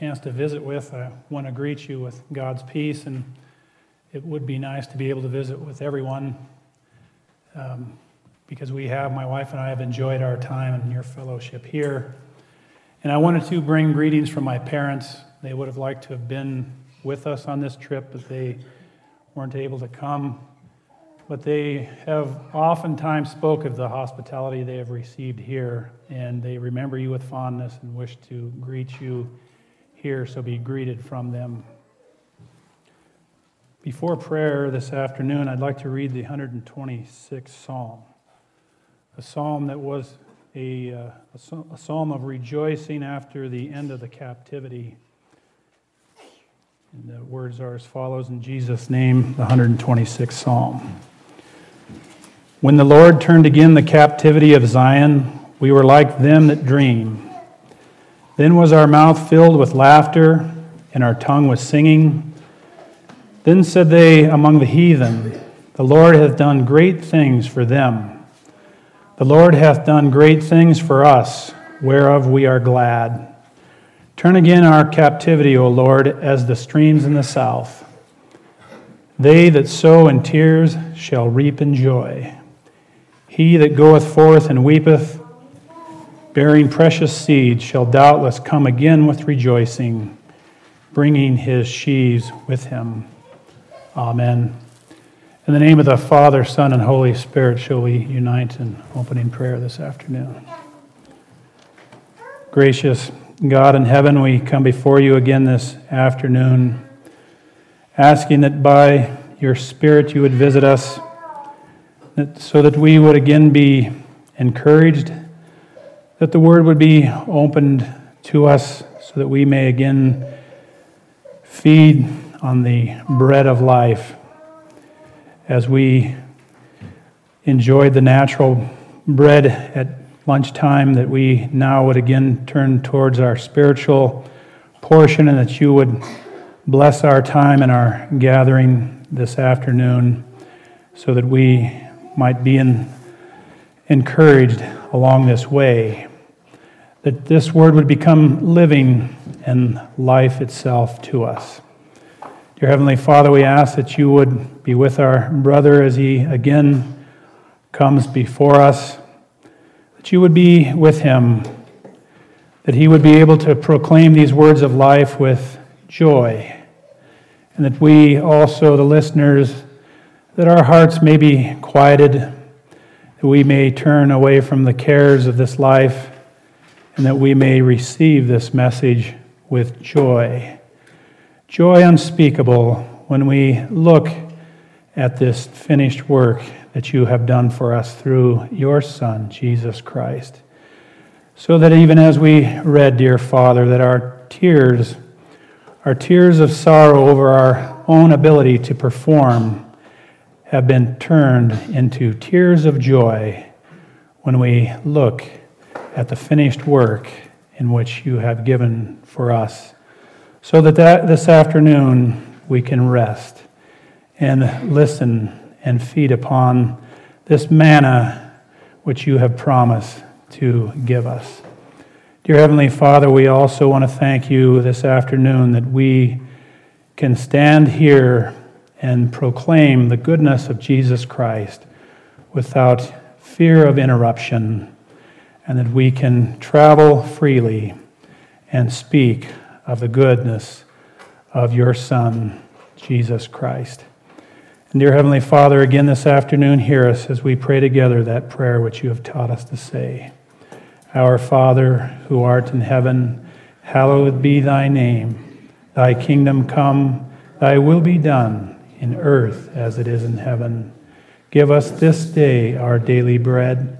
chance to visit with, I want to greet you with God's peace, and it would be nice to be able to visit with everyone um, because we have, my wife and I have enjoyed our time in your fellowship here. And I wanted to bring greetings from my parents. They would have liked to have been with us on this trip, but they weren't able to come but they have oftentimes spoke of the hospitality they have received here, and they remember you with fondness and wish to greet you here, so be greeted from them. Before prayer this afternoon, I'd like to read the 126th Psalm, a psalm that was a, uh, a psalm of rejoicing after the end of the captivity. And the words are as follows in Jesus' name, the 126th Psalm. When the Lord turned again the captivity of Zion, we were like them that dream. Then was our mouth filled with laughter, and our tongue with singing. Then said they among the heathen, The Lord hath done great things for them. The Lord hath done great things for us, whereof we are glad. Turn again our captivity, O Lord, as the streams in the south. They that sow in tears shall reap in joy. He that goeth forth and weepeth, bearing precious seed, shall doubtless come again with rejoicing, bringing his sheaves with him. Amen. In the name of the Father, Son, and Holy Spirit, shall we unite in opening prayer this afternoon. Gracious God in heaven, we come before you again this afternoon, asking that by your Spirit you would visit us so that we would again be encouraged, that the word would be opened to us so that we may again feed on the bread of life as we enjoyed the natural bread at lunchtime, that we now would again turn towards our spiritual portion and that you would bless our time and our gathering this afternoon so that we might be in, encouraged along this way, that this word would become living and life itself to us. Dear Heavenly Father, we ask that you would be with our brother as he again comes before us, that you would be with him, that he would be able to proclaim these words of life with joy, and that we also, the listeners, that our hearts may be quieted, that we may turn away from the cares of this life, and that we may receive this message with joy. Joy unspeakable when we look at this finished work that you have done for us through your Son, Jesus Christ. So that even as we read, dear Father, that our tears, our tears of sorrow over our own ability to perform, have been turned into tears of joy when we look at the finished work in which you have given for us. So that, that this afternoon we can rest and listen and feed upon this manna which you have promised to give us. Dear Heavenly Father, we also want to thank you this afternoon that we can stand here and proclaim the goodness of Jesus Christ without fear of interruption, and that we can travel freely and speak of the goodness of your Son, Jesus Christ. And dear Heavenly Father, again this afternoon, hear us as we pray together that prayer which you have taught us to say. Our Father, who art in heaven, hallowed be thy name. Thy kingdom come, thy will be done in earth as it is in heaven. Give us this day our daily bread,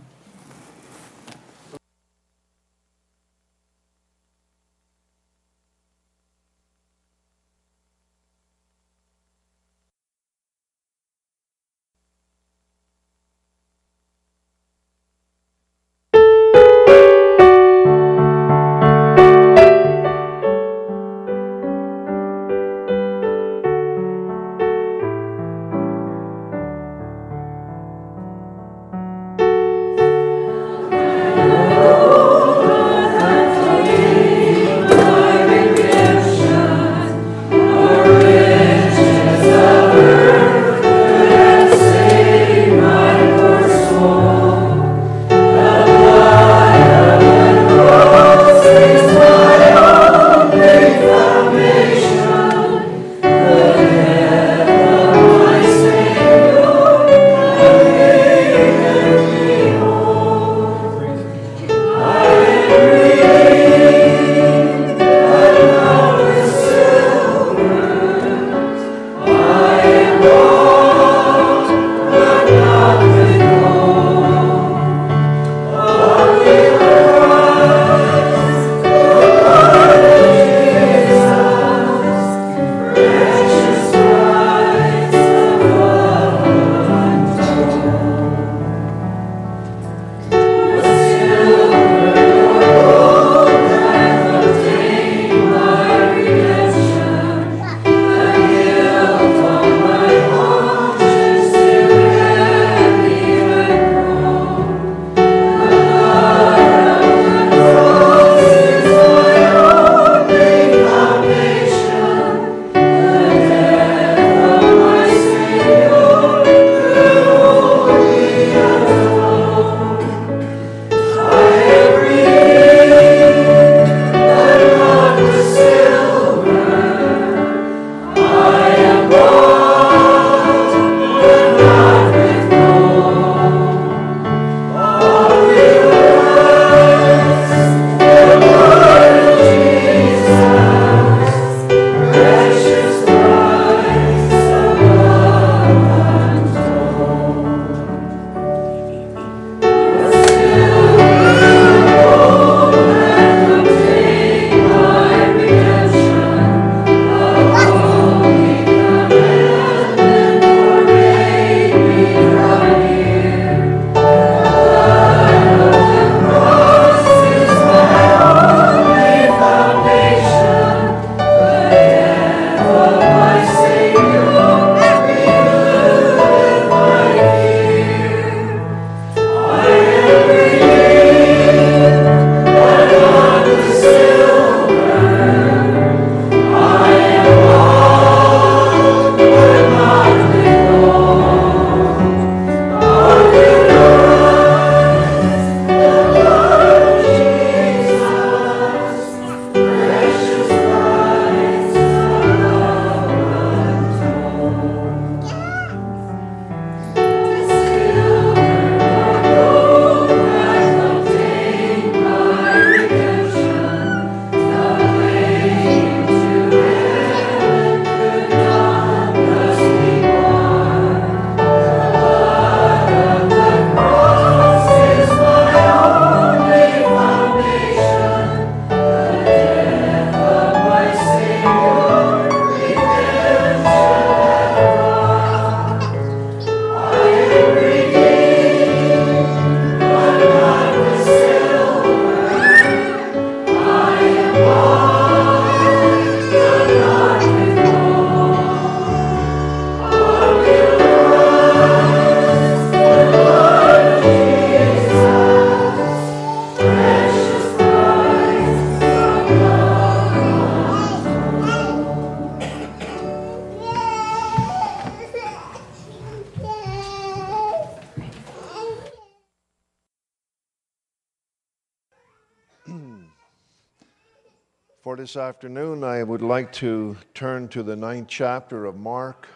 This afternoon, I would like to turn to the ninth chapter of Mark.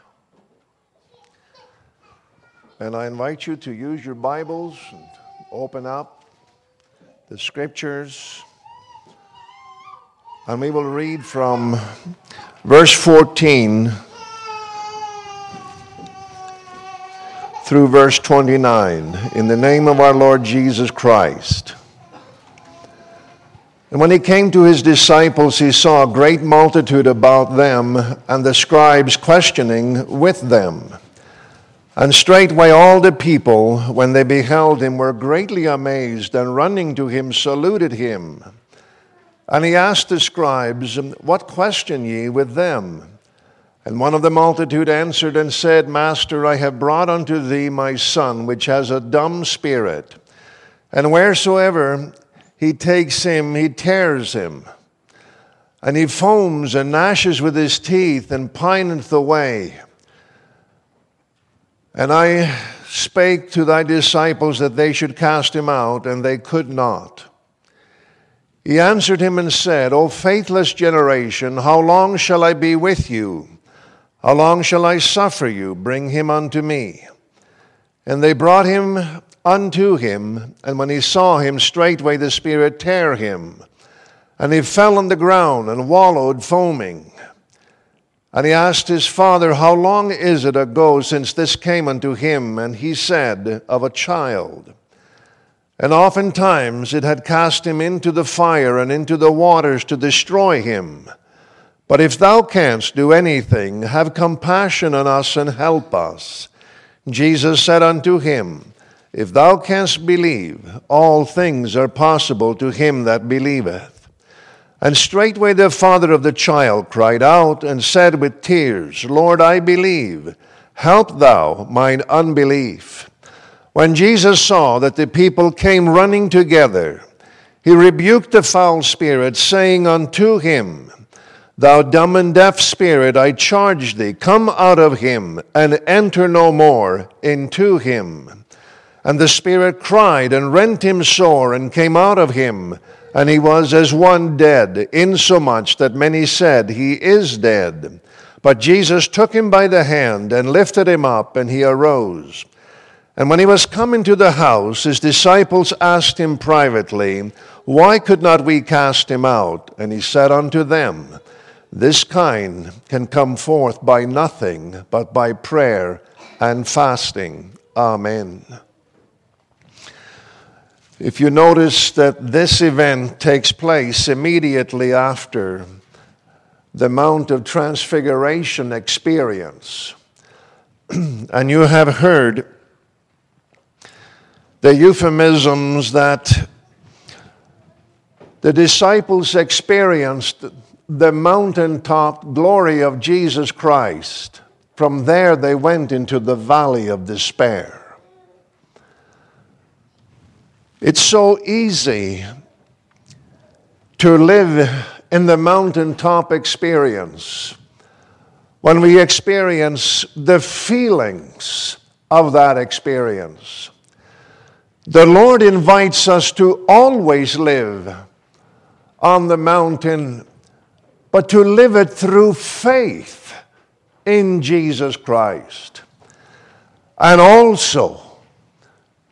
And I invite you to use your Bibles and open up the scriptures. And we will read from verse 14 through verse 29 in the name of our Lord Jesus Christ. And when he came to his disciples, he saw a great multitude about them, and the scribes questioning with them. And straightway all the people, when they beheld him, were greatly amazed, and running to him, saluted him. And he asked the scribes, What question ye with them? And one of the multitude answered and said, Master, I have brought unto thee my son, which has a dumb spirit. And wheresoever he takes him, he tears him. And he foams and gnashes with his teeth and pineth away. And I spake to thy disciples that they should cast him out, and they could not. He answered him and said, O faithless generation, how long shall I be with you? How long shall I suffer you? Bring him unto me. And they brought him unto him, and when he saw him, straightway the Spirit tear him. And he fell on the ground and wallowed, foaming. And he asked his father, How long is it ago since this came unto him? And he said, Of a child. And oftentimes it had cast him into the fire and into the waters to destroy him. But if thou canst do anything, have compassion on us and help us. Jesus said unto him, If thou canst believe, all things are possible to him that believeth. And straightway the father of the child cried out and said with tears, Lord, I believe. Help thou mine unbelief. When Jesus saw that the people came running together, he rebuked the foul spirit, saying unto him, Thou dumb and deaf spirit, I charge thee, come out of him and enter no more into him. And the spirit cried and rent him sore and came out of him. And he was as one dead, insomuch that many said, He is dead. But Jesus took him by the hand and lifted him up, and he arose. And when he was come into the house, his disciples asked him privately, Why could not we cast him out? And he said unto them, this kind can come forth by nothing but by prayer and fasting. Amen. If you notice that this event takes place immediately after the Mount of Transfiguration experience, and you have heard the euphemisms that the disciples experienced the mountaintop glory of Jesus Christ. From there, they went into the valley of despair. It's so easy to live in the mountaintop experience when we experience the feelings of that experience. The Lord invites us to always live on the mountain but to live it through faith in Jesus Christ. And also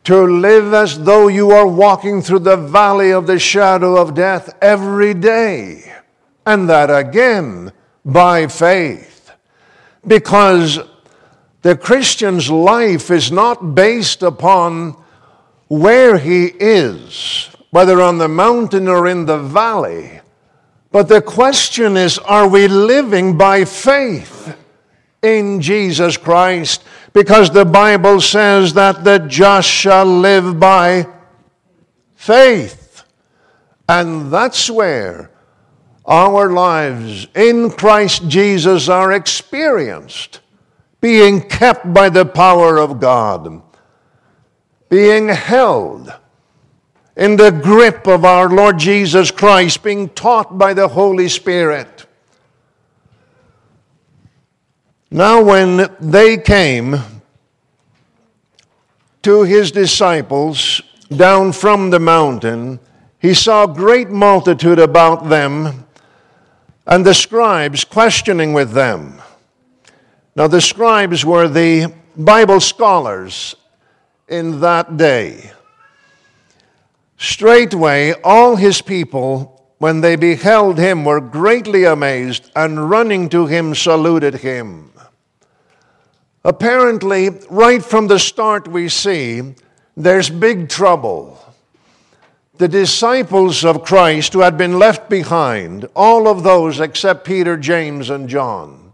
to live as though you are walking through the valley of the shadow of death every day. And that again by faith. Because the Christian's life is not based upon where he is, whether on the mountain or in the valley but the question is are we living by faith in Jesus Christ? Because the Bible says that the just shall live by faith. And that's where our lives in Christ Jesus are experienced, being kept by the power of God, being held in the grip of our Lord Jesus Christ, being taught by the Holy Spirit. Now, when they came to his disciples down from the mountain, he saw a great multitude about them and the scribes questioning with them. Now, the scribes were the Bible scholars in that day. Straightway, all his people, when they beheld him, were greatly amazed, and running to him, saluted him. Apparently, right from the start, we see there's big trouble. The disciples of Christ who had been left behind, all of those except Peter, James, and John,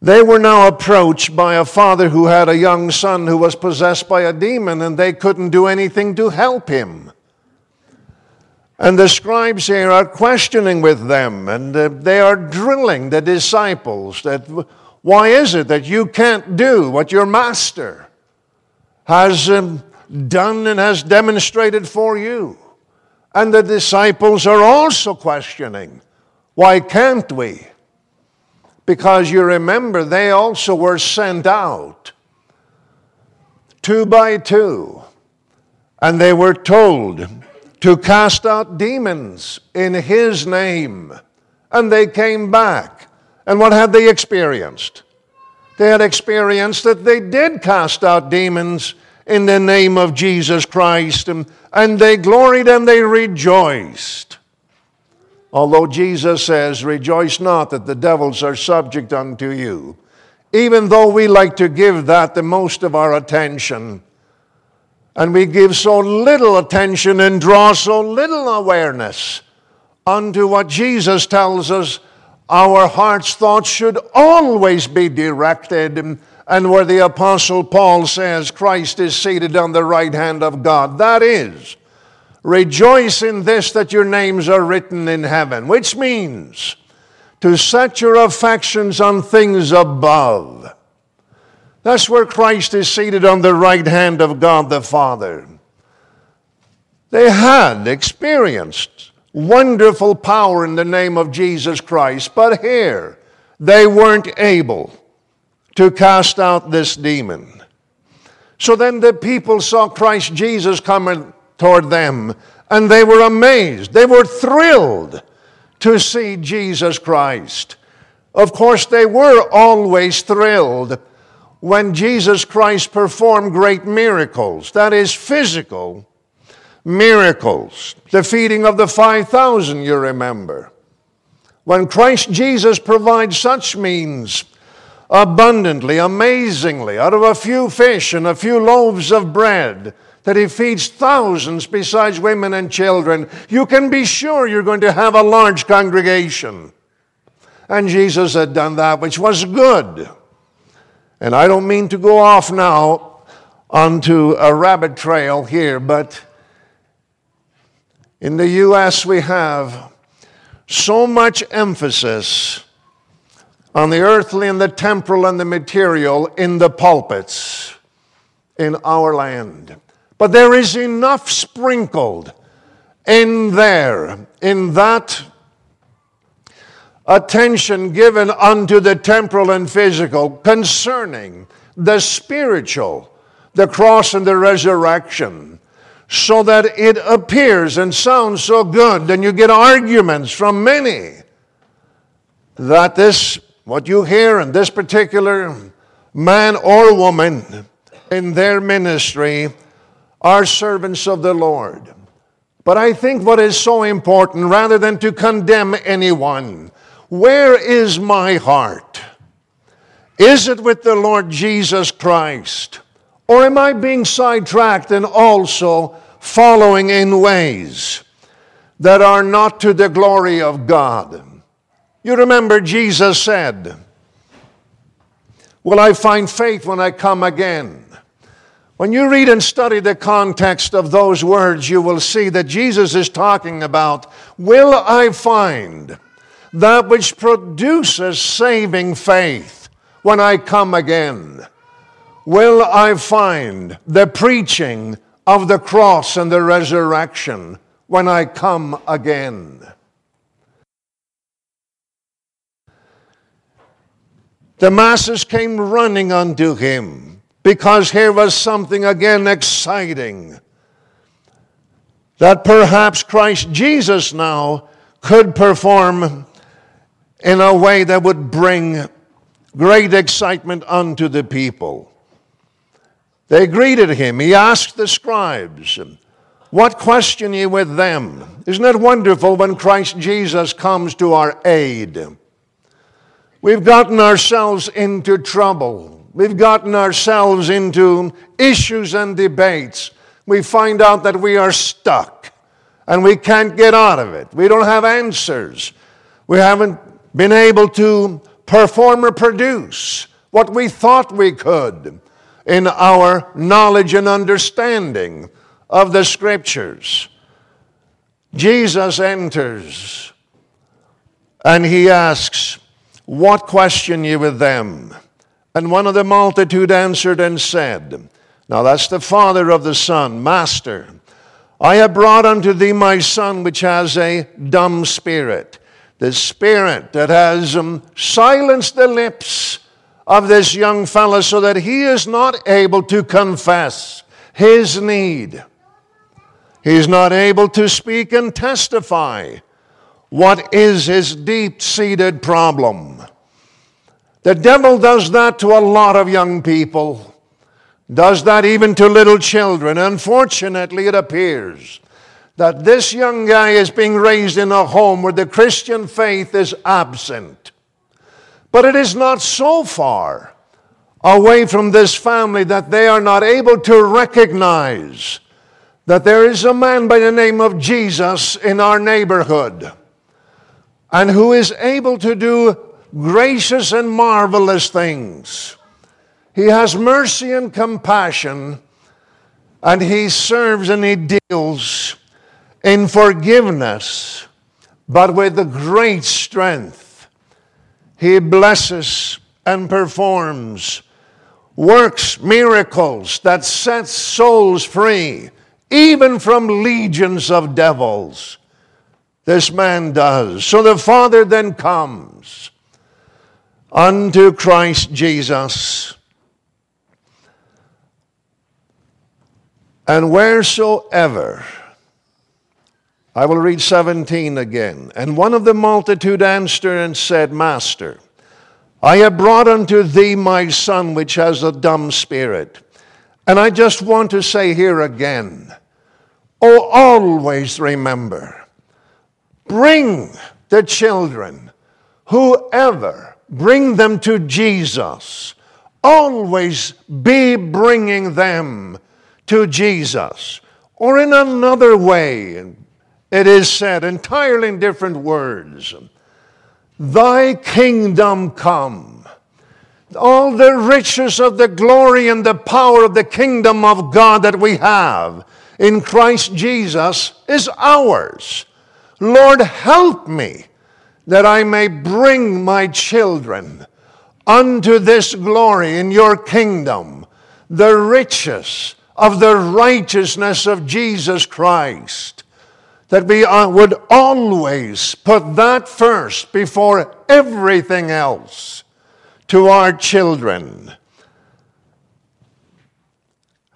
they were now approached by a father who had a young son who was possessed by a demon, and they couldn't do anything to help him. And the scribes here are questioning with them, and uh, they are drilling the disciples that why is it that you can't do what your master has um, done and has demonstrated for you? And the disciples are also questioning, why can't we? Because you remember, they also were sent out two by two, and they were told to cast out demons in His name. And they came back and what had they experienced? They had experienced that they did cast out demons in the name of Jesus Christ, and, and they gloried and they rejoiced. Although Jesus says, Rejoice not that the devils are subject unto you. Even though we like to give that the most of our attention, and we give so little attention and draw so little awareness unto what Jesus tells us our heart's thoughts should always be directed, and where the Apostle Paul says Christ is seated on the right hand of God. That is, rejoice in this that your names are written in heaven, which means to set your affections on things above. That's where Christ is seated on the right hand of God the Father. They had experienced wonderful power in the name of Jesus Christ. But here, they weren't able to cast out this demon. So then the people saw Christ Jesus coming toward them, and they were amazed. They were thrilled to see Jesus Christ. Of course, they were always thrilled when Jesus Christ performed great miracles, that is, physical miracles. The feeding of the 5,000, you remember. When Christ Jesus provides such means abundantly, amazingly, out of a few fish and a few loaves of bread, that he feeds thousands besides women and children, you can be sure you're going to have a large congregation. And Jesus had done that, which was good. And I don't mean to go off now onto a rabbit trail here, but in the U.S., we have so much emphasis on the earthly and the temporal and the material in the pulpits in our land. But there is enough sprinkled in there, in that attention given unto the temporal and physical concerning the spiritual, the cross and the resurrection so that it appears and sounds so good. Then you get arguments from many that this, what you hear in this particular man or woman in their ministry, are servants of the Lord. But I think what is so important, rather than to condemn anyone, where is my heart? Is it with the Lord Jesus Christ? Or am I being sidetracked and also following in ways that are not to the glory of God? You remember Jesus said, Will I find faith when I come again? When you read and study the context of those words, you will see that Jesus is talking about, Will I find that which produces saving faith when I come again? Will I find the preaching of the cross and the resurrection when I come again. The masses came running unto him because here was something again exciting. that perhaps Christ Jesus now could perform in a way that would bring great excitement unto the people. They greeted him. He asked the scribes, What question ye with them? Isn't it wonderful when Christ Jesus comes to our aid? We've gotten ourselves into trouble. We've gotten ourselves into issues and debates. We find out that we are stuck and we can't get out of it. We don't have answers. We haven't been able to perform or produce what we thought we could in our knowledge and understanding of the scriptures. Jesus enters and he asks, What question ye with them? And one of the multitude answered and said, Now that's the father of the son, Master, I have brought unto thee my son which has a dumb spirit, the spirit that has um, silenced the lips of this young fellow so that he is not able to confess his need. He's not able to speak and testify what is his deep seated problem. The devil does that to a lot of young people, does that even to little children. Unfortunately, it appears that this young guy is being raised in a home where the Christian faith is absent. But it is not so far away from this family that they are not able to recognize that there is a man by the name of Jesus in our neighborhood and who is able to do gracious and marvelous things. He has mercy and compassion, and he serves and he deals in forgiveness, but with a great strength. He blesses and performs, works miracles that set souls free, even from legions of devils. This man does. So the Father then comes unto Christ Jesus. And wheresoever I will read 17 again. And one of the multitude answered and said, Master, I have brought unto thee my son, which has a dumb spirit. And I just want to say here again, oh, always remember, bring the children, whoever, bring them to Jesus. Always be bringing them to Jesus. Or in another way, it is said entirely in different words Thy kingdom come. All the riches of the glory and the power of the kingdom of God that we have in Christ Jesus is ours. Lord, help me that I may bring my children unto this glory in your kingdom, the riches of the righteousness of Jesus Christ that we would always put that first before everything else to our children.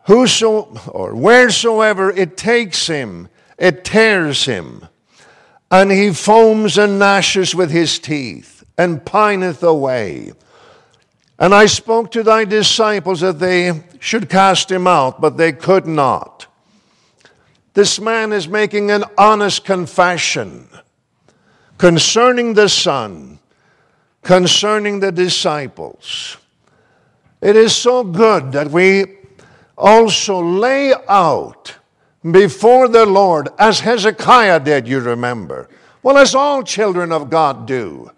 Whoso or wheresoever it takes him, it tears him, and he foams and gnashes with his teeth, and pineth away. And I spoke to thy disciples that they should cast him out, but they could not. This man is making an honest confession concerning the Son, concerning the disciples. It is so good that we also lay out before the Lord, as Hezekiah did, you remember. Well, as all children of God do.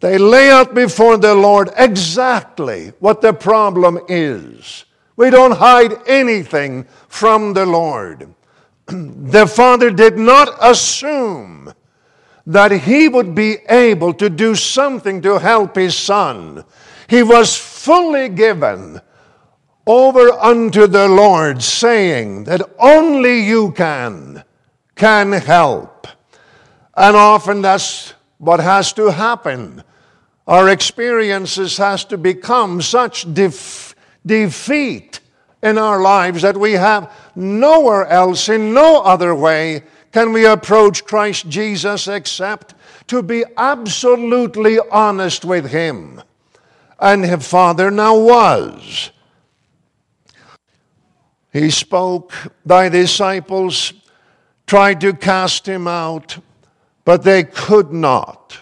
They lay out before the Lord exactly what the problem is. We don't hide anything from the Lord. the father did not assume that he would be able to do something to help his son. He was fully given over unto the Lord, saying that only you can, can help. And often that's what has to happen. Our experiences has to become such def- defeat in our lives that we have nowhere else, in no other way, can we approach Christ Jesus except to be absolutely honest with Him. And his Father now was. He spoke, thy disciples tried to cast him out, but they could not.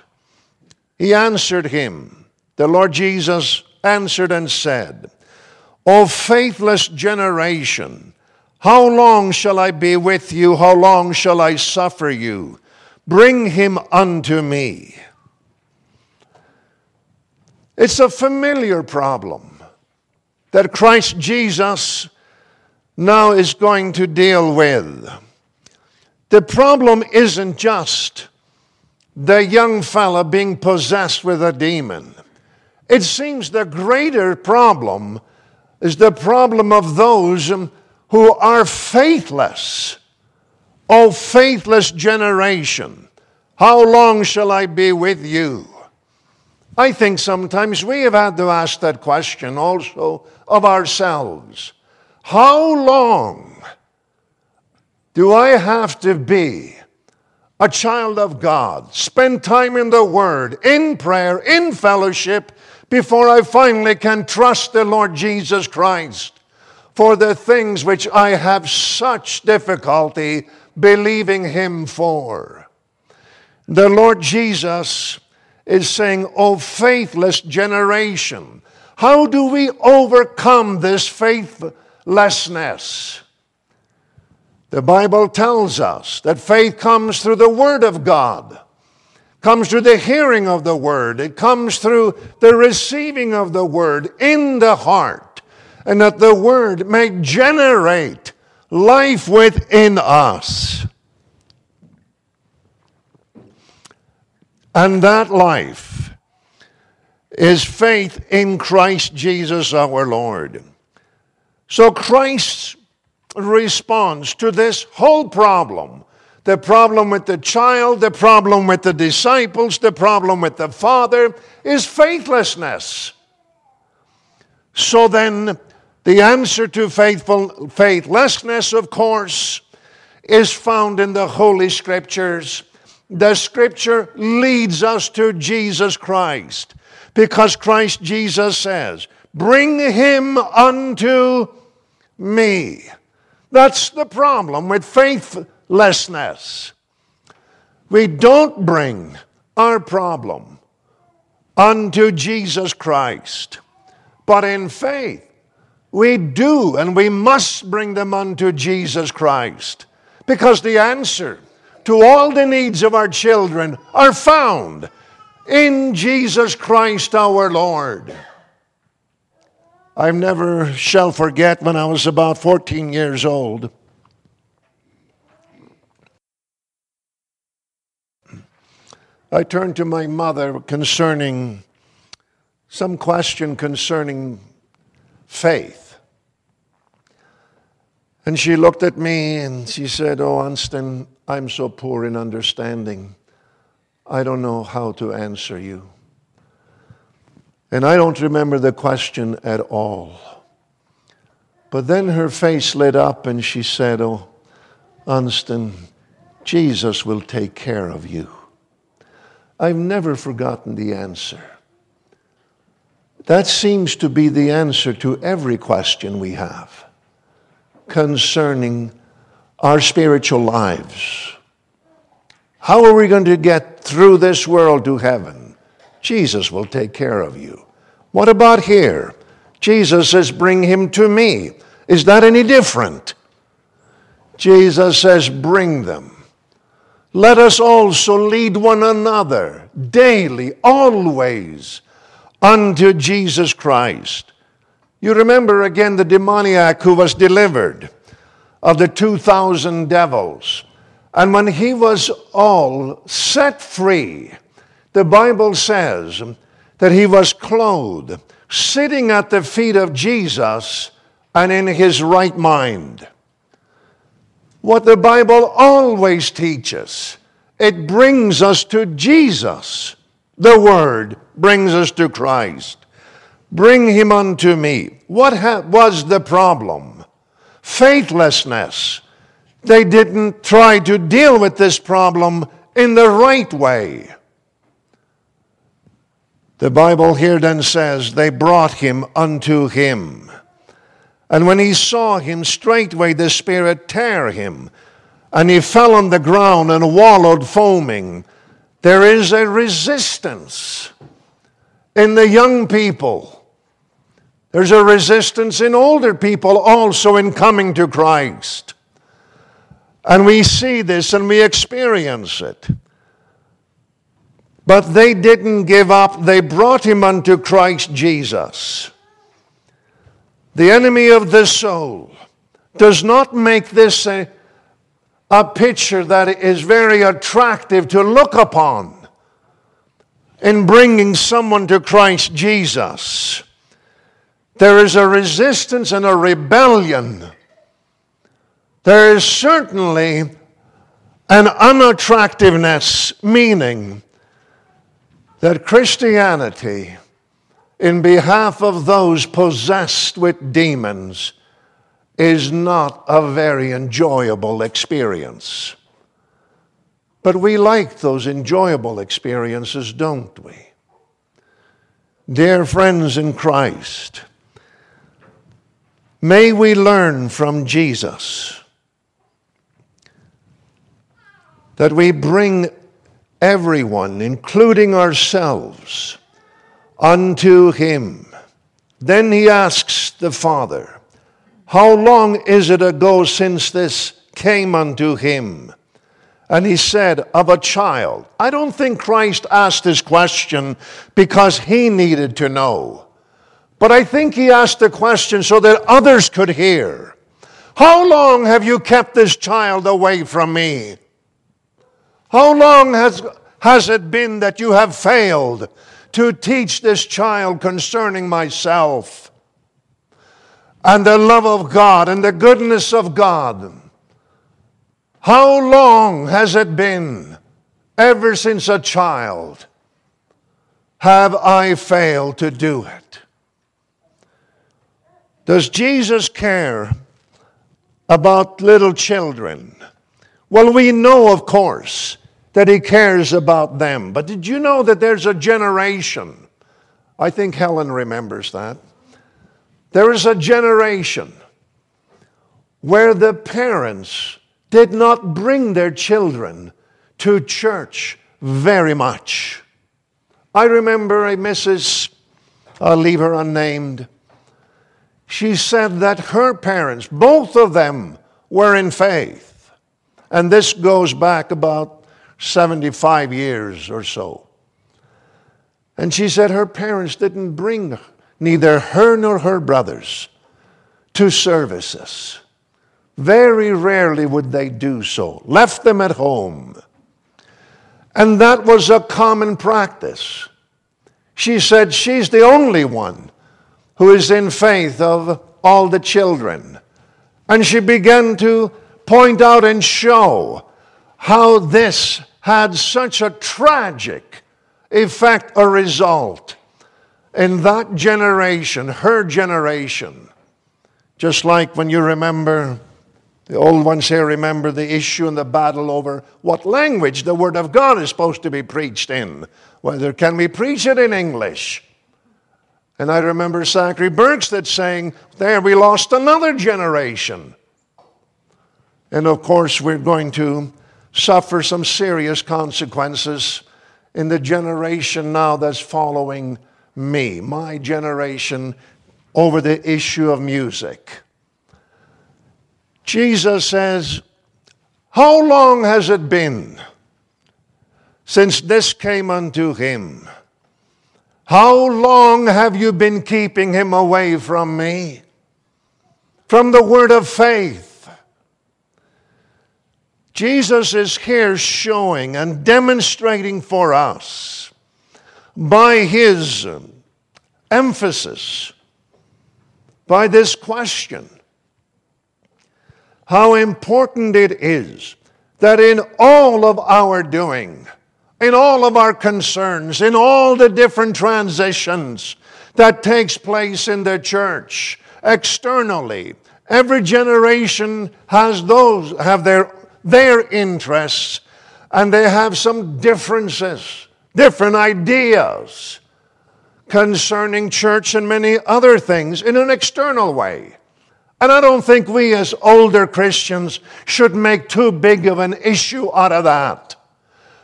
He answered him. The Lord Jesus answered and said, O faithless generation, how long shall I be with you? How long shall I suffer you? Bring him unto me. It's a familiar problem that Christ Jesus now is going to deal with. The problem isn't just the young fella being possessed with a demon. It seems the greater problem is the problem of those who are faithless. O faithless generation, how long shall I be with you? I think sometimes we have had to ask that question also of ourselves. How long do I have to be a child of God, spend time in the Word, in prayer, in fellowship, before I finally can trust the Lord Jesus Christ for the things which I have such difficulty believing Him for. The Lord Jesus is saying, O faithless generation, how do we overcome this faithlessness? The Bible tells us that faith comes through the Word of God, comes through the hearing of the Word, it comes through the receiving of the Word in the heart, and that the Word may generate life within us. And that life is faith in Christ Jesus our Lord. So Christ's response to this whole problem the problem with the child, the problem with the disciples, the problem with the father is faithlessness. So then, the answer to faithful faithlessness, of course, is found in the Holy Scriptures. The Scripture leads us to Jesus Christ because Christ Jesus says, Bring him unto me. That's the problem with faithlessness. We don't bring our problem unto Jesus Christ, but in faith, we do, and we must bring them unto Jesus Christ because the answer to all the needs of our children are found in Jesus Christ our Lord. I never shall forget when I was about 14 years old. I turned to my mother concerning some question concerning faith. And she looked at me and she said, Oh, Ansten, I'm so poor in understanding. I don't know how to answer you. And I don't remember the question at all. But then her face lit up and she said, Oh, Ansten, Jesus will take care of you. I've never forgotten the answer. That seems to be the answer to every question we have concerning our spiritual lives. How are we going to get through this world to heaven? Jesus will take care of you. What about here? Jesus says, Bring him to me. Is that any different? Jesus says, Bring them. Let us also lead one another daily, always, unto Jesus Christ. You remember again the demoniac who was delivered of the 2,000 devils. And when he was all set free, the Bible says that he was clothed, sitting at the feet of Jesus and in his right mind. What the Bible always teaches, it brings us to Jesus. The Word brings us to Christ. Bring him unto me. What ha- was the problem? Faithlessness. They didn't try to deal with this problem in the right way. The Bible here then says, They brought him unto him. And when he saw him, straightway the Spirit tear him, and he fell on the ground and wallowed foaming. There is a resistance in the young people. There's a resistance in older people also in coming to Christ. And we see this and we experience it. But they didn't give up. They brought him unto Christ Jesus. The enemy of the soul does not make this a, a picture that is very attractive to look upon in bringing someone to Christ Jesus. There is a resistance and a rebellion. There is certainly an unattractiveness, meaning that Christianity, in behalf of those possessed with demons, is not a very enjoyable experience. But we like those enjoyable experiences, don't we? Dear friends in Christ, may we learn from Jesus that we bring everyone, including ourselves, unto him. Then he asks the Father, How long is it ago since this came unto him? And he said, Of a child. I don't think Christ asked this question because he needed to know. But I think he asked the question so that others could hear. How long have you kept this child away from me? How long has, has it been that you have failed to teach this child concerning myself and the love of God and the goodness of God? How long has it been, ever since a child, have I failed to do it? Does Jesus care about little children? Well, we know, of course, that he cares about them. But did you know that there's a generation? I think Helen remembers that. There is a generation where the parents did not bring their children to church very much. I remember a Mrs., I'll leave her unnamed. She said that her parents, both of them, were in faith. And this goes back about 75 years or so. And she said her parents didn't bring neither her nor her brothers to services. Very rarely would they do so, left them at home. And that was a common practice. She said she's the only one who is in faith of all the children. And she began to point out and show how this had such a tragic effect or result in that generation, her generation. Just like when you remember, the old ones here remember the issue and the battle over what language the Word of God is supposed to be preached in. Whether can we preach it in English? And I remember Zachary Bergstead saying, There, we lost another generation. And of course, we're going to suffer some serious consequences in the generation now that's following me, my generation, over the issue of music. Jesus says, How long has it been since this came unto him? How long have you been keeping him away from me? From the word of faith Jesus is here showing and demonstrating for us by his emphasis, by this question, how important it is that in all of our doing, in all of our concerns, in all the different transitions that takes place in the church externally. Every generation has those, have their, their interests, and they have some differences, different ideas concerning church and many other things in an external way. And I don't think we as older Christians should make too big of an issue out of that.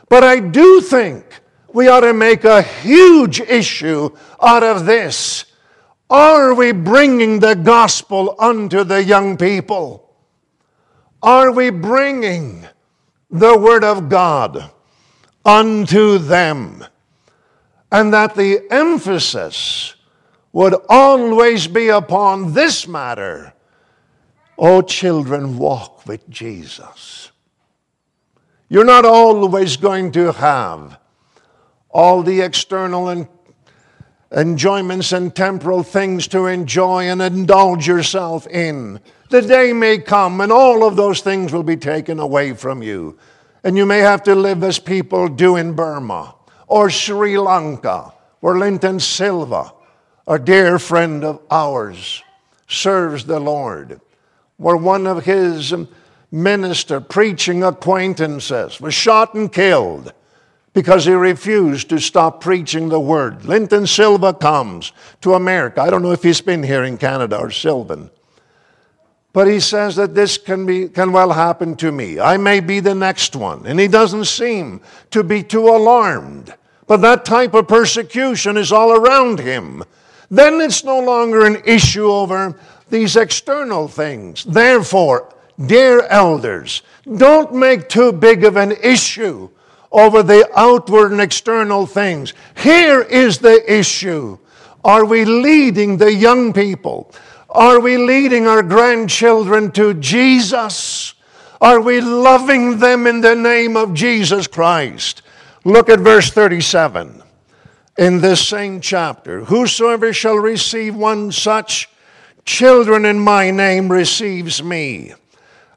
But I do think we ought to make a huge issue out of this. Are we bringing the gospel unto the young people? Are we bringing the word of God unto them? And that the emphasis would always be upon this matter. Oh, children, walk with Jesus. You're not always going to have all the external and enjoyments and temporal things to enjoy and indulge yourself in. The day may come and all of those things will be taken away from you. And you may have to live as people do in Burma or Sri Lanka, where Linton Silva, a dear friend of ours, serves the Lord, where one of his minister preaching acquaintances was shot and killed because he refused to stop preaching the word. Linton Silva comes to America. I don't know if he's been here in Canada or Sylvan. But he says that this can, be, can well happen to me. I may be the next one. And he doesn't seem to be too alarmed. But that type of persecution is all around him. Then it's no longer an issue over these external things. Therefore, dear elders, don't make too big of an issue over the outward and external things. Here is the issue. Are we leading the young people? Are we leading our grandchildren to Jesus? Are we loving them in the name of Jesus Christ? Look at verse 37 in this same chapter. Whosoever shall receive one such children in my name receives me.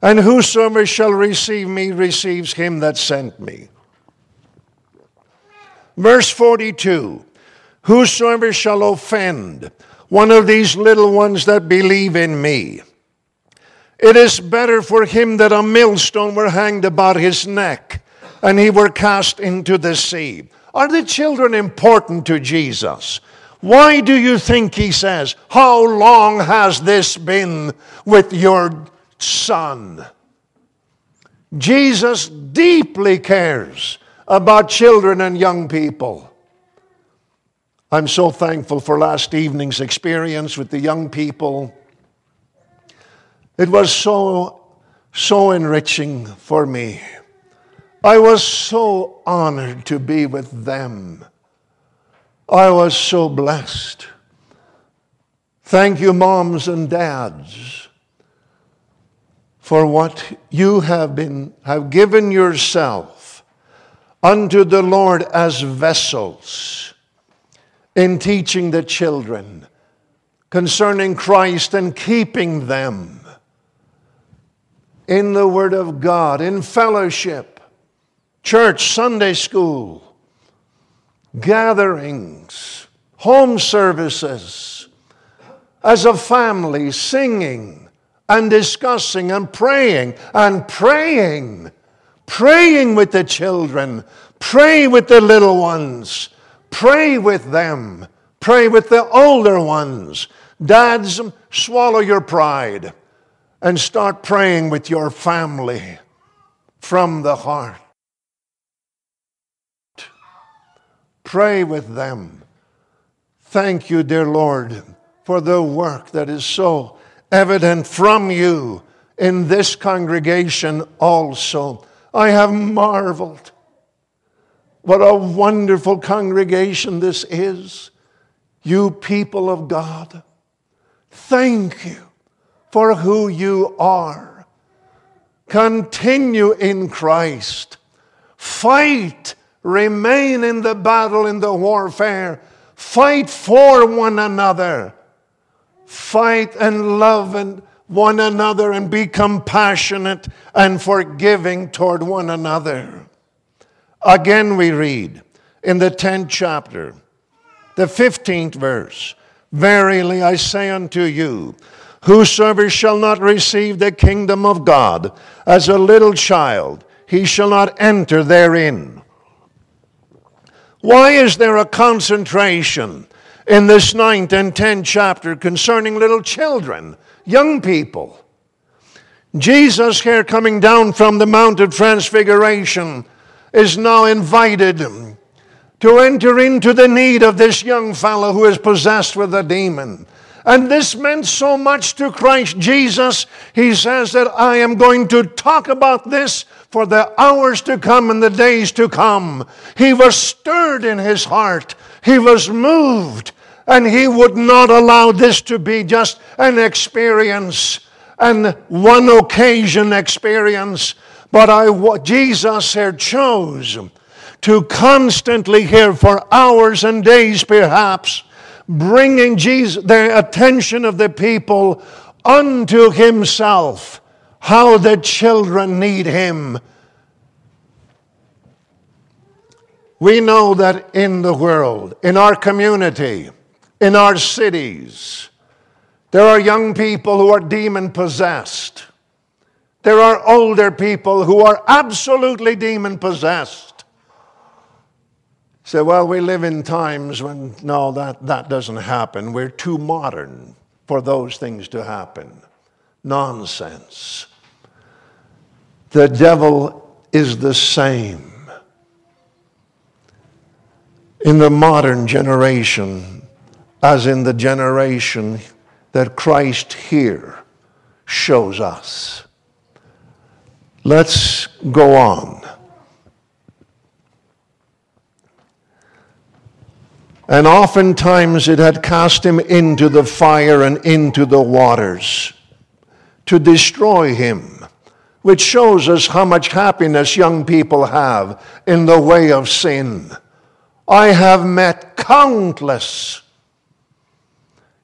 And whosoever shall receive me receives him that sent me. Verse 42 Whosoever shall offend one of these little ones that believe in me, it is better for him that a millstone were hanged about his neck and he were cast into the sea. Are the children important to Jesus? Why do you think he says, How long has this been with your son? Jesus deeply cares about children and young people. I'm so thankful for last evening's experience with the young people. It was so, so enriching for me. I was so honored to be with them. I was so blessed. Thank you, moms and dads, for what you have been have given yourself unto the Lord as vessels in teaching the children concerning Christ and keeping them in the Word of God, in fellowship, church, Sunday school, gatherings, home services, as a family, singing and discussing and praying and praying praying with the children, pray with the little ones, pray with them, pray with the older ones. Dads, swallow your pride and start praying with your family from the heart. Pray with them. Thank you, dear Lord, for the work that is so evident from you in this congregation also. I have marveled. What a wonderful congregation this is. You people of God, thank you for who you are. Continue in Christ. Fight. Remain in the battle, in the warfare. Fight for one another. Fight and love and one another and be compassionate and forgiving toward one another. Again, we read in the 10th chapter, the 15th verse Verily I say unto you, whosoever shall not receive the kingdom of God as a little child, he shall not enter therein. Why is there a concentration in this ninth and tenth chapter concerning little children, young people? Jesus, here coming down from the Mount of Transfiguration, is now invited to enter into the need of this young fellow who is possessed with a demon. And this meant so much to Christ Jesus. He says that I am going to talk about this for the hours to come and the days to come. He was stirred in his heart, he was moved, and he would not allow this to be just an experience and one occasion experience. But I, Jesus had chose to constantly hear for hours and days, perhaps, bringing Jesus, the attention of the people unto himself, how the children need him. We know that in the world, in our community, in our cities, there are young people who are demon possessed. There are older people who are absolutely demon possessed. Say, well, we live in times when, no, that, that doesn't happen. We're too modern for those things to happen. Nonsense. The devil is the same. In the modern generation, as in the generation that Christ here shows us. Let's go on. And oftentimes it had cast him into the fire and into the waters to destroy him, which shows us how much happiness young people have in the way of sin. I have met countless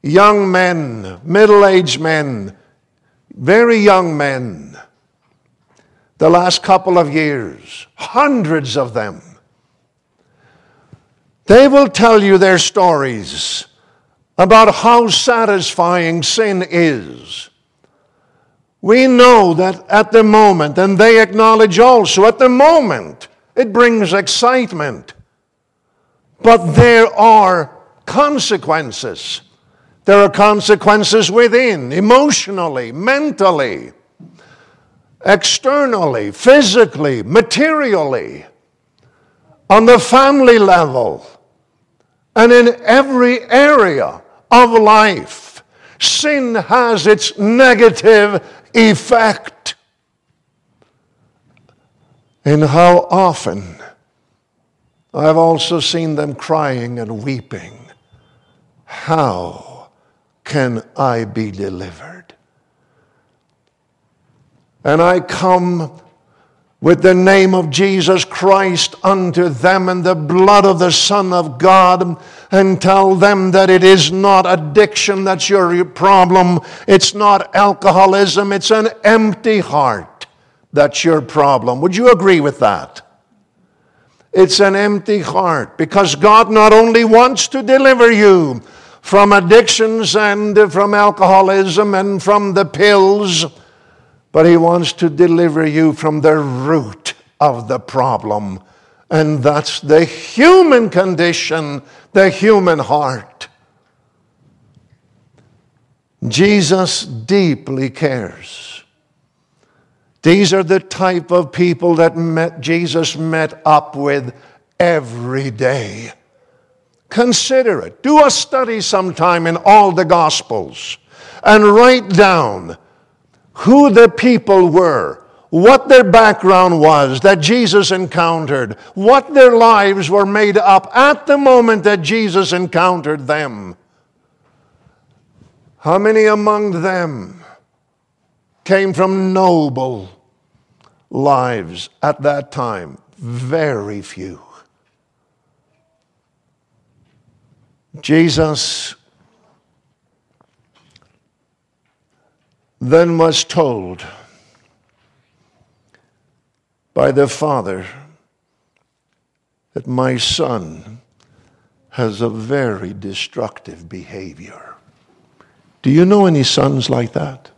young men, middle aged men, very young men, the last couple of years, hundreds of them. They will tell you their stories about how satisfying sin is. We know that at the moment, and they acknowledge also at the moment, it brings excitement. But there are consequences. There are consequences within, emotionally, mentally, externally, physically, materially, on the family level, and in every area of life. Sin has its negative effect. And how often I've also seen them crying and weeping. How? can I be delivered? And I come with the name of Jesus Christ unto them and the blood of the Son of God and tell them that it is not addiction that's your problem. It's not alcoholism. It's an empty heart that's your problem. Would you agree with that? It's an empty heart because God not only wants to deliver you from addictions and from alcoholism and from the pills, but He wants to deliver you from the root of the problem. And that's the human condition, the human heart. Jesus deeply cares. These are the type of people that met, Jesus met up with every day. Consider it. Do a study sometime in all the Gospels and write down who the people were, what their background was that Jesus encountered, what their lives were made up at the moment that Jesus encountered them. How many among them came from noble lives at that time? Very few. Jesus then was told by the Father that my Son has a very destructive behavior. Do you know any sons like that?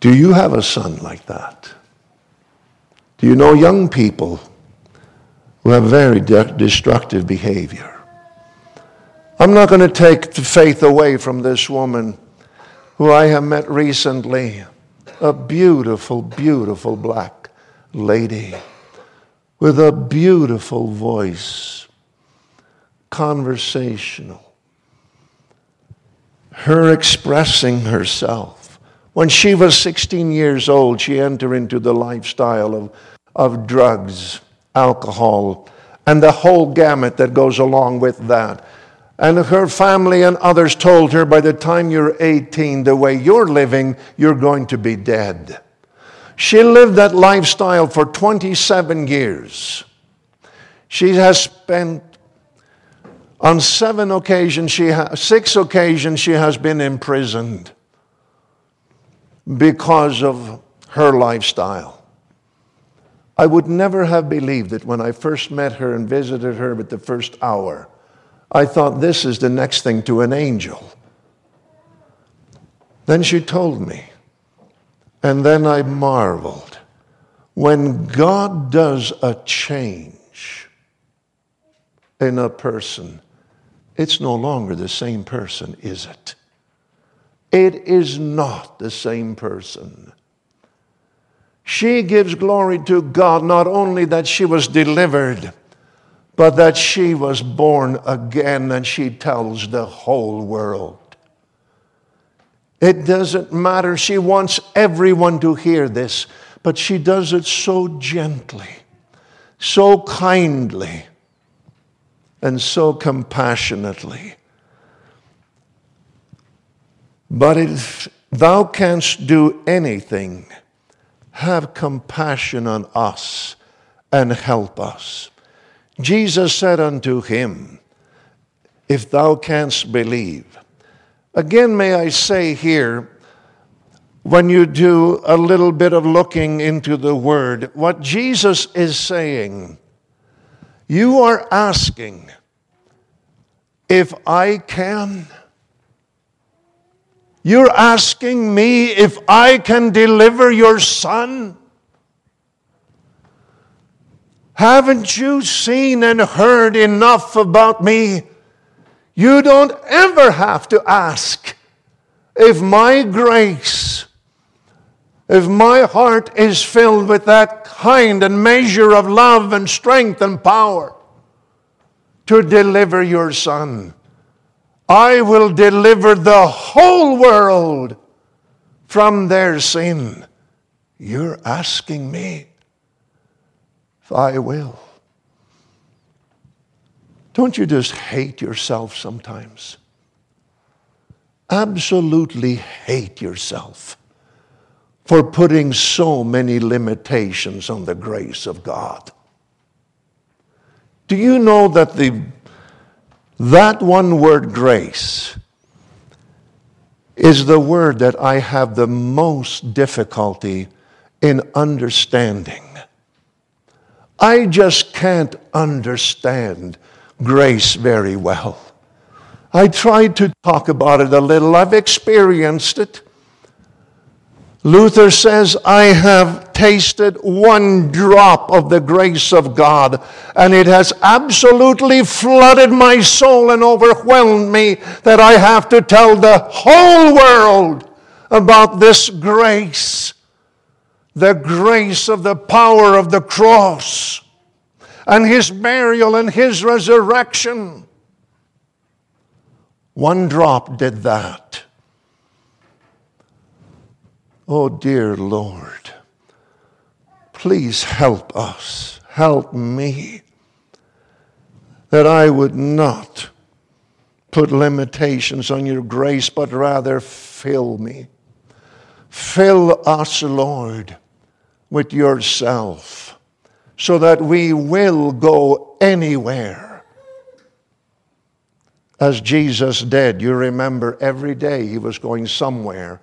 Do you have a son like that? Do you know young people who have very de- destructive behavior? I'm not going to take the faith away from this woman who I have met recently, a beautiful, beautiful black lady with a beautiful voice, conversational, her expressing herself when she was 16 years old, she entered into the lifestyle of, of drugs, alcohol, and the whole gamut that goes along with that. And her family and others told her by the time you're 18, the way you're living, you're going to be dead. She lived that lifestyle for 27 years. She has spent on seven occasions, she ha- six occasions, she has been imprisoned because of her lifestyle. I would never have believed it when I first met her and visited her at the first hour. I thought this is the next thing to an angel. Then she told me, and then I marveled. When God does a change in a person, it's no longer the same person, is it? It is not the same person. She gives glory to God not only that she was delivered, but that she was born again, and she tells the whole world. It doesn't matter. She wants everyone to hear this, but she does it so gently, so kindly, and so compassionately. But if thou canst do anything, have compassion on us and help us. Jesus said unto him, If thou canst believe. Again, may I say here, when you do a little bit of looking into the word, what Jesus is saying, you are asking, if I can. You're asking me if I can deliver your son? Haven't you seen and heard enough about me? You don't ever have to ask if my grace, if my heart is filled with that kind and measure of love and strength and power to deliver your son. I will deliver the whole world from their sin. You're asking me I will. Don't you just hate yourself sometimes? Absolutely hate yourself for putting so many limitations on the grace of God. Do you know that the that one word, grace, is the word that I have the most difficulty in understanding. I just can't understand grace very well. I tried to talk about it a little, I've experienced it. Luther says, I have tasted one drop of the grace of God, and it has absolutely flooded my soul and overwhelmed me that I have to tell the whole world about this grace the grace of the power of the cross and his burial and his resurrection. One drop did that. Oh, dear Lord, please help us, help me, that I would not put limitations on your grace, but rather fill me. Fill us, Lord, with yourself, so that we will go anywhere. As Jesus did, you remember every day he was going somewhere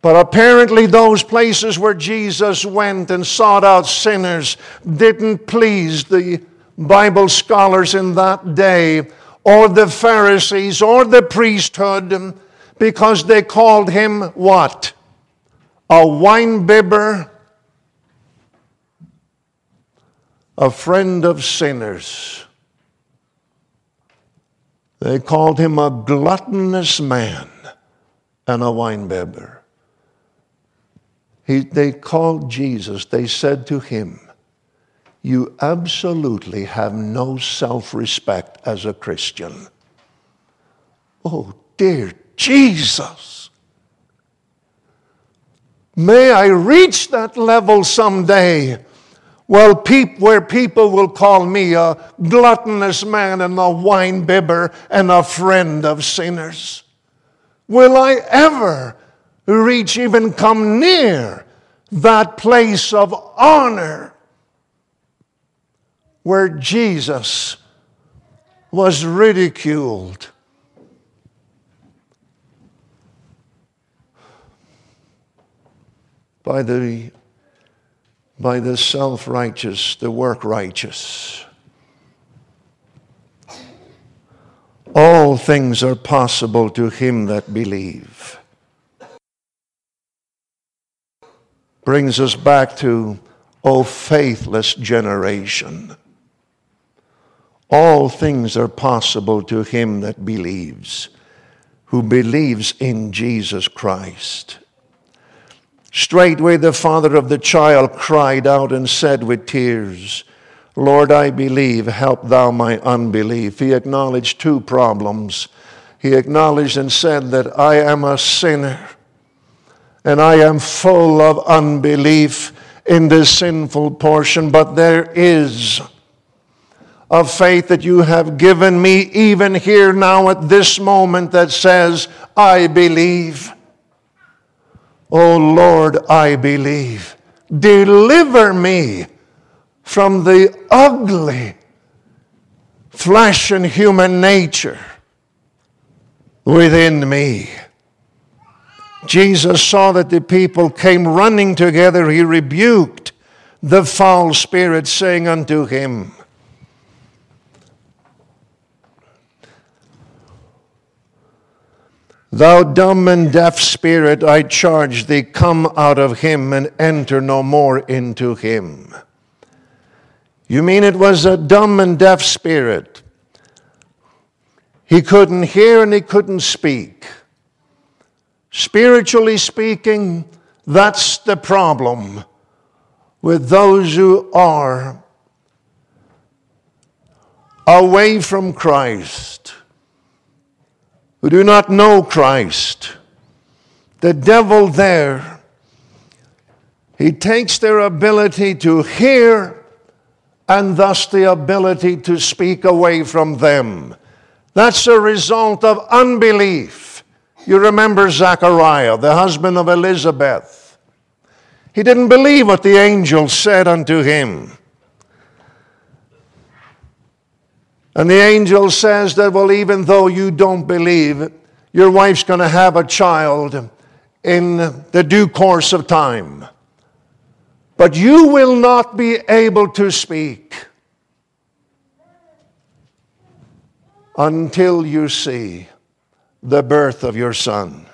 but apparently, those places where Jesus went and sought out sinners didn't please the Bible scholars in that day, or the Pharisees, or the priesthood, because they called him what? A winebibber, a friend of sinners. They called him a gluttonous man and a winebibber. He, they called Jesus, they said to him, You absolutely have no self respect as a Christian. Oh, dear Jesus. May I reach that level someday well, where people will call me a gluttonous man and a wine bibber and a friend of sinners. Will I ever reach, even come near that place of honor where Jesus was ridiculed? By the by the self righteous, the work righteous. All things are possible to him that believe. Brings us back to, O faithless generation. All things are possible to him that believes, who believes in Jesus Christ. Straightway the father of the child cried out and said with tears, Lord, I believe, help thou my unbelief. He acknowledged two problems. He acknowledged and said that I am a sinner and I am full of unbelief in this sinful portion, but there is a faith that you have given me even here now at this moment that says, I believe. Oh Lord, I believe. Deliver me from the ugly flesh and human nature within me. Jesus saw that the people came running together. He rebuked the foul spirit, saying unto him, Thou dumb and deaf spirit, I charge thee, come out of him and enter no more into him. You mean it was a dumb and deaf spirit? He couldn't hear and he couldn't speak. Spiritually speaking, that's the problem with those who are away from Christ who do not know Christ. The devil there, he takes their ability to hear and thus the ability to speak away from them. That's a result of unbelief. You remember Zechariah, the husband of Elizabeth. He didn't believe what the angel said unto him. And the angel says that, well, even though you don't believe, your wife's going to have a child in the due course of time. But you will not be able to speak until you see the birth of your son.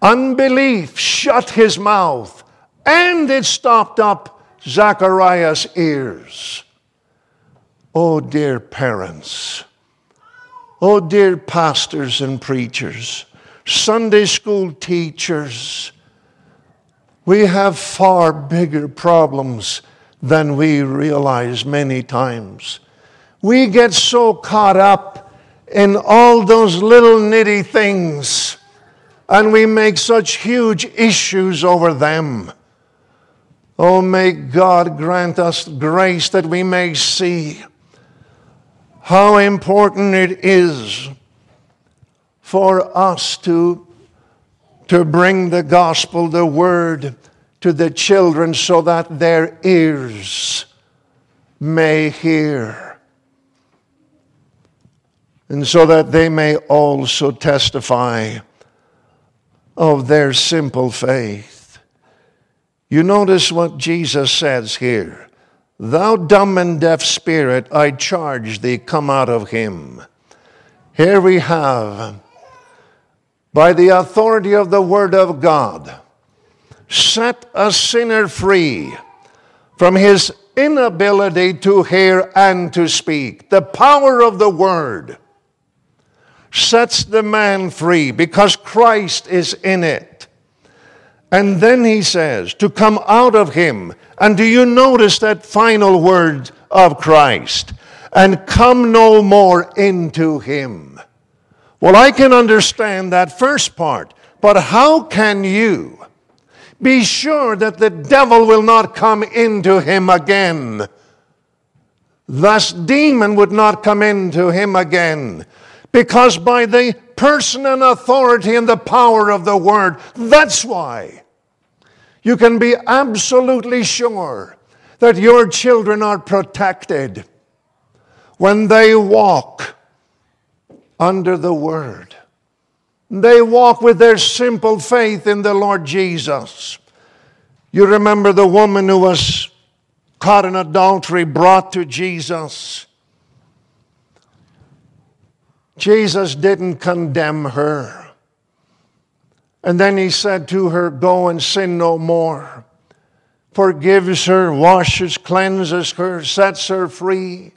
Unbelief shut his mouth and it stopped up Zachariah's ears. Oh, dear parents. Oh, dear pastors and preachers, Sunday school teachers. We have far bigger problems than we realize many times. We get so caught up in all those little nitty things and we make such huge issues over them. Oh, may God grant us grace that we may see how important it is for us to, to bring the gospel, the word, to the children so that their ears may hear. And so that they may also testify of their simple faith. You notice what Jesus says here Thou dumb and deaf spirit, I charge thee, come out of him. Here we have, by the authority of the Word of God, set a sinner free from his inability to hear and to speak. The power of the Word sets the man free because Christ is in it. And then he says, to come out of him. And do you notice that final word of Christ? And come no more into him. Well, I can understand that first part, but how can you be sure that the devil will not come into him again? Thus, demon would not come into him again. Because by the person and authority and the power of the word, that's why you can be absolutely sure that your children are protected when they walk under the word. They walk with their simple faith in the Lord Jesus. You remember the woman who was caught in adultery, brought to Jesus. Jesus didn't condemn her. And then he said to her, Go and sin no more. Forgives her, washes, cleanses her, sets her free,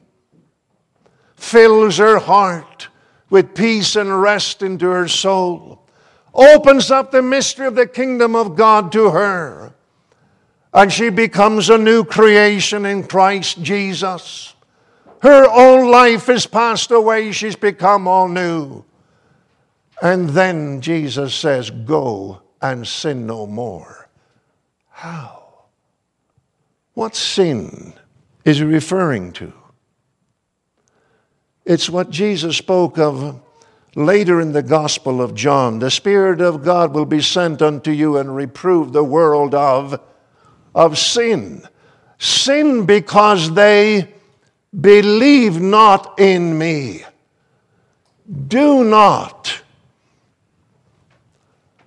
fills her heart with peace and rest into her soul, opens up the mystery of the kingdom of God to her, and she becomes a new creation in Christ Jesus. Her old life has passed away, she's become all new. And then Jesus says, Go and sin no more. How? What sin is he referring to? It's what Jesus spoke of later in the Gospel of John. The Spirit of God will be sent unto you and reprove the world of, of sin. Sin because they Believe not in me. Do not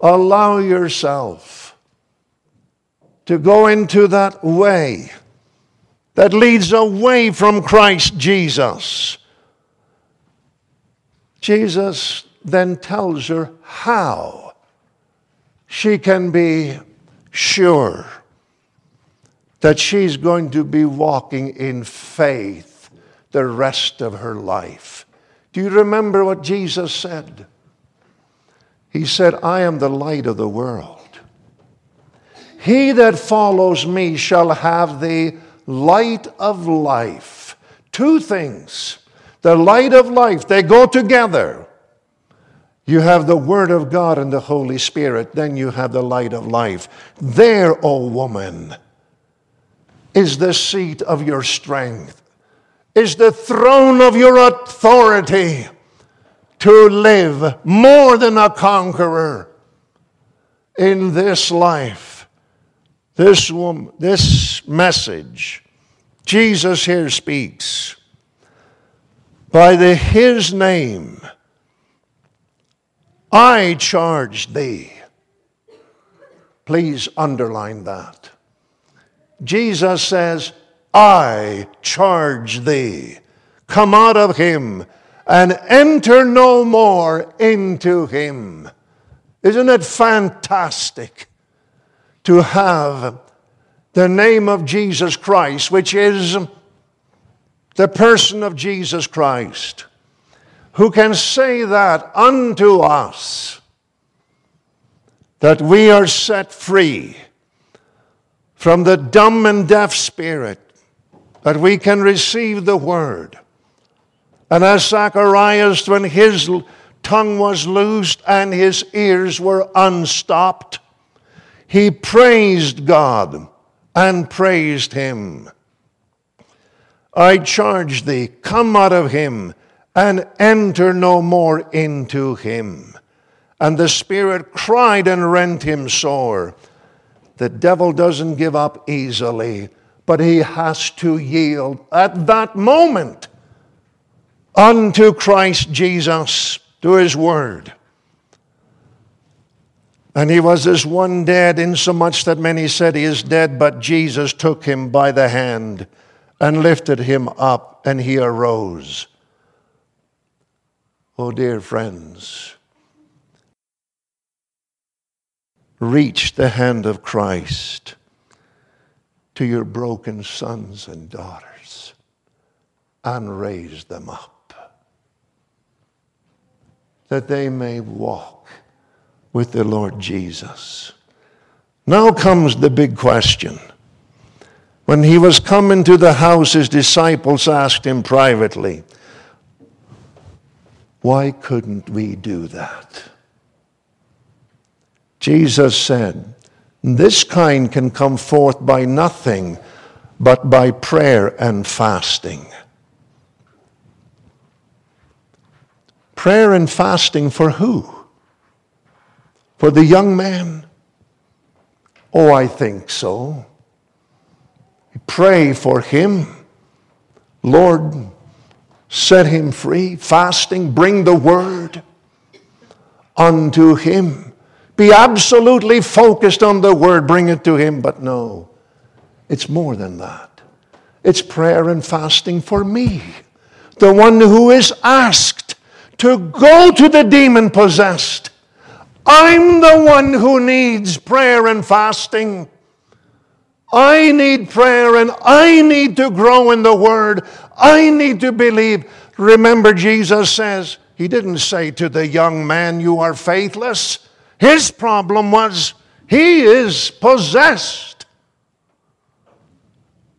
allow yourself to go into that way that leads away from Christ Jesus. Jesus then tells her how she can be sure that she's going to be walking in faith the rest of her life. Do you remember what Jesus said? He said, I am the light of the world. He that follows me shall have the light of life. Two things. The light of life, they go together. You have the Word of God and the Holy Spirit, then you have the light of life. There, O oh woman, is the seat of your strength is the throne of your authority to live more than a conqueror in this life. This, woman, this message, Jesus here speaks by the, his name. I charge thee. Please underline that. Jesus says, I charge thee, come out of him and enter no more into him. Isn't it fantastic to have the name of Jesus Christ, which is the person of Jesus Christ, who can say that unto us that we are set free from the dumb and deaf spirit that we can receive the word. And as Zacharias, when his tongue was loosed and his ears were unstopped, he praised God and praised him. I charge thee, come out of him and enter no more into him. And the Spirit cried and rent him sore. The devil doesn't give up easily but he has to yield at that moment unto Christ Jesus, to his word. And he was as one dead, insomuch that many said he is dead, but Jesus took him by the hand and lifted him up, and he arose. Oh, dear friends, reach the hand of Christ to your broken sons and daughters and raise them up that they may walk with the Lord Jesus. Now comes the big question. When he was coming to the house, his disciples asked him privately, Why couldn't we do that? Jesus said, This kind can come forth by nothing but by prayer and fasting. Prayer and fasting for who? For the young man? Oh, I think so. Pray for him. Lord, set him free. Fasting, bring the word unto him. Be absolutely focused on the word, bring it to him. But no, it's more than that. It's prayer and fasting for me, the one who is asked to go to the demon possessed. I'm the one who needs prayer and fasting. I need prayer and I need to grow in the Word. I need to believe. Remember, Jesus says, He didn't say to the young man, You are faithless. His problem was, He is possessed.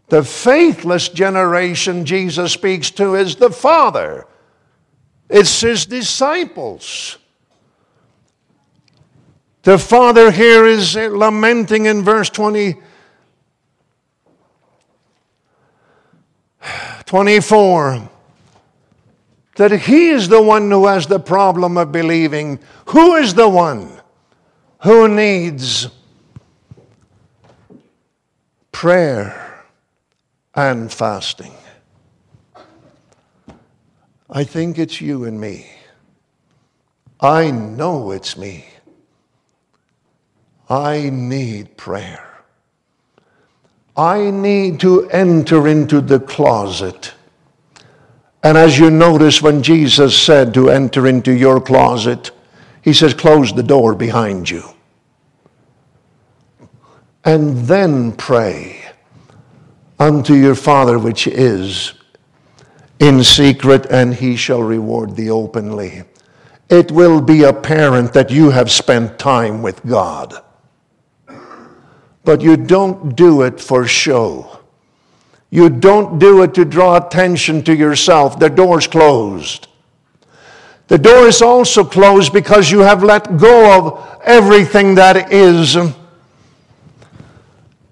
The faithless generation Jesus speaks to is the Father, it's His disciples. The Father here is lamenting in verse 20. 24 that he is the one who has the problem of believing. Who is the one who needs prayer and fasting? I think it's you and me. I know it's me. I need prayer. I need to enter into the closet. And as you notice, when Jesus said to enter into your closet, he says, close the door behind you. And then pray unto your Father which is in secret, and he shall reward thee openly. It will be apparent that you have spent time with God but you don't do it for show. You don't do it to draw attention to yourself. The door's closed. The door is also closed because you have let go of everything that is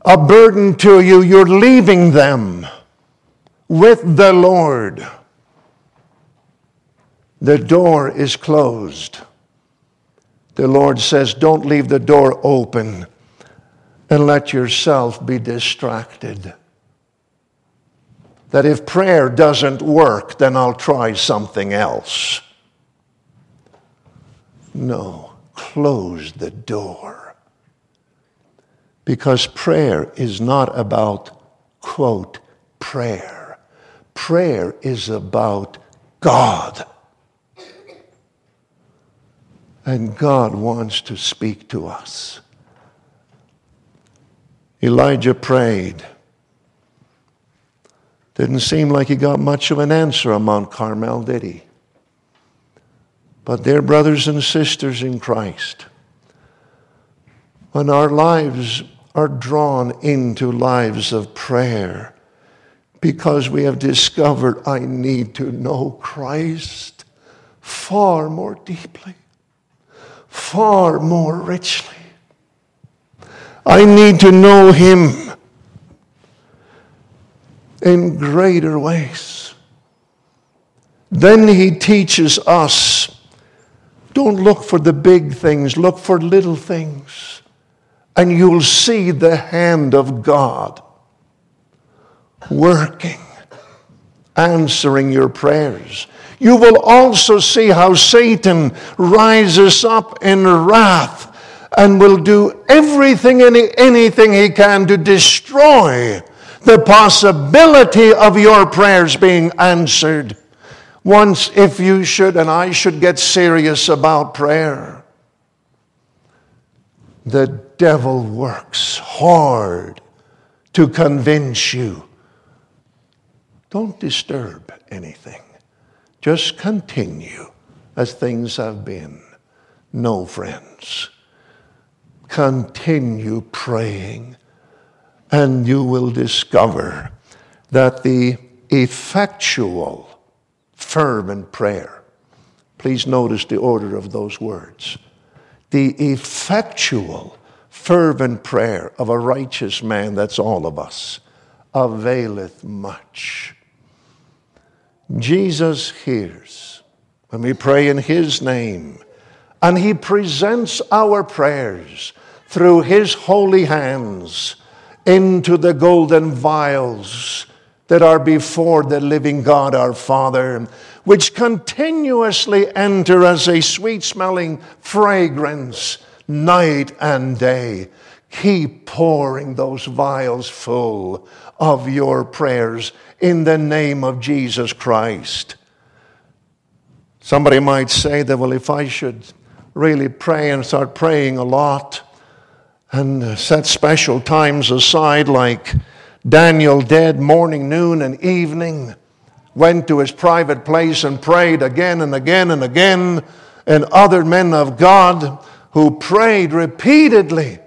a burden to you. You're leaving them with the Lord. The door is closed. The Lord says, Don't leave the door open and let yourself be distracted. That if prayer doesn't work, then I'll try something else. No, close the door. Because prayer is not about, quote, prayer. Prayer is about God. And God wants to speak to us. Elijah prayed. Didn't seem like he got much of an answer on Mount Carmel, did he? But, dear brothers and sisters in Christ, when our lives are drawn into lives of prayer, because we have discovered I need to know Christ far more deeply, far more richly. I need to know Him in greater ways. Then He teaches us don't look for the big things, look for little things, and you'll see the hand of God working, answering your prayers. You will also see how Satan rises up in wrath and will do everything and anything he can to destroy the possibility of your prayers being answered. Once, if you should and I should get serious about prayer, the devil works hard to convince you. Don't disturb anything. Just continue as things have been. No, friends. Continue praying, and you will discover that the effectual, fervent prayer, please notice the order of those words. The effectual, fervent prayer of a righteous man, that's all of us, availeth much. Jesus hears when we pray in His name, and He presents our prayers through His holy hands into the golden vials that are before the living God our Father, which continuously enter as a sweet smelling fragrance night and day. Keep pouring those vials full of your prayers in the name of Jesus Christ. Somebody might say that, well, if I should really pray and start praying a lot and set special times aside, like Daniel did morning, noon, and evening, went to his private place and prayed again and again and again, and other men of God who prayed repeatedly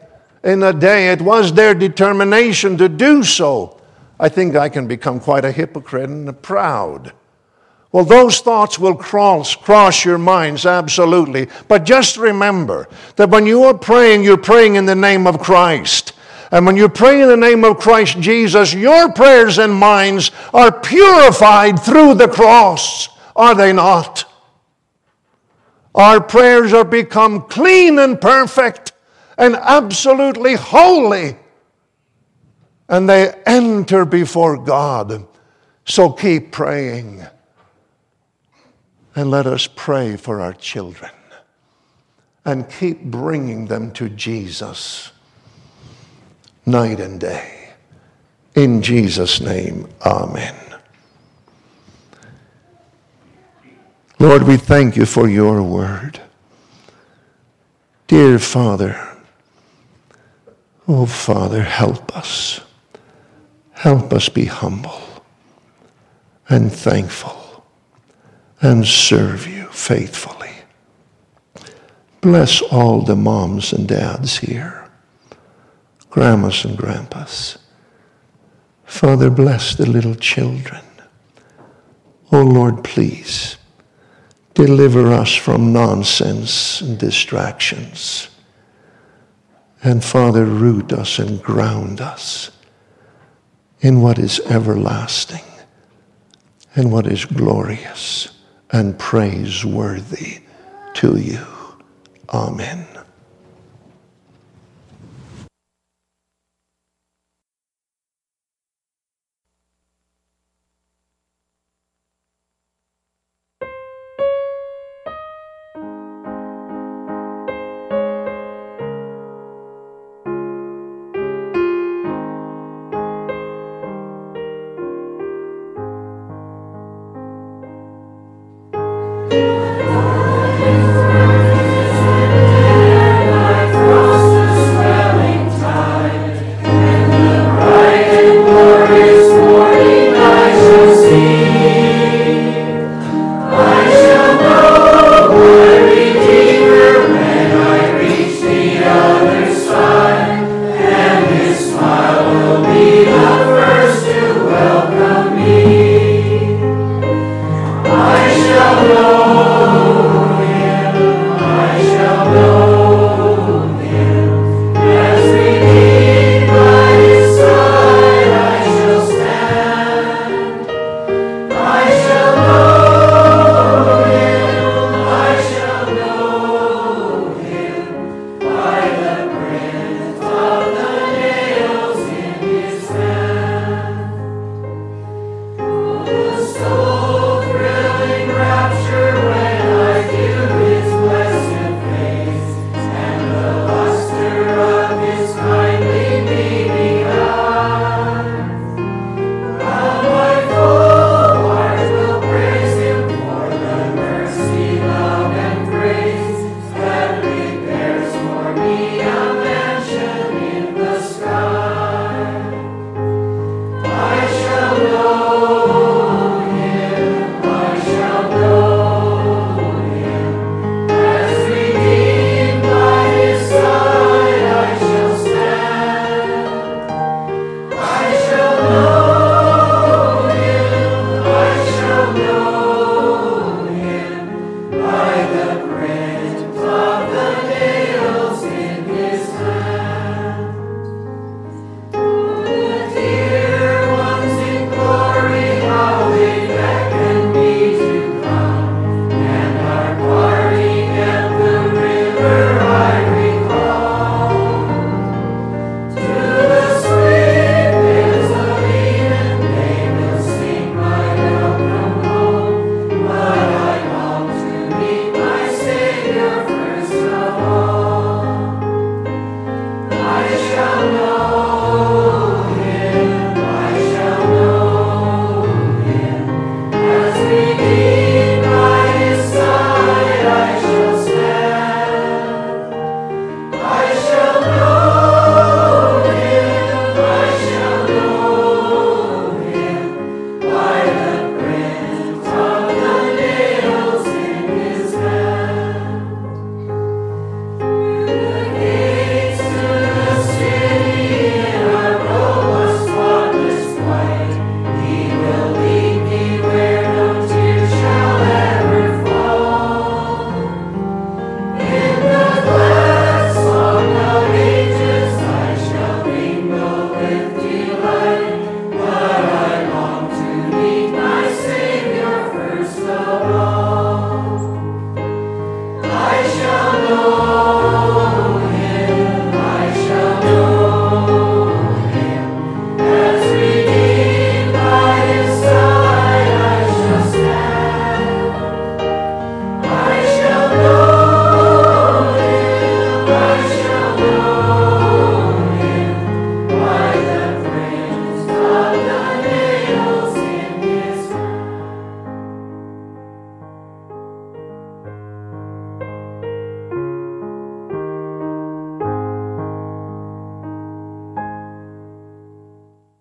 in a day, it was their determination to do so. I think I can become quite a hypocrite and proud. Well, those thoughts will cross, cross your minds, absolutely. But just remember that when you are praying, you're praying in the name of Christ. And when you pray in the name of Christ Jesus, your prayers and minds are purified through the cross, are they not? Our prayers are become clean and perfect and absolutely holy and they enter before God. So keep praying. And let us pray for our children and keep bringing them to Jesus night and day. In Jesus' name, amen. Lord, we thank you for your word. Dear Father, oh Father, help us. Help us be humble and thankful and serve you faithfully. Bless all the moms and dads here, grandmas and grandpas. Father, bless the little children. Oh Lord, please deliver us from nonsense and distractions. And Father, root us and ground us in what is everlasting and what is glorious and praiseworthy to you. Amen.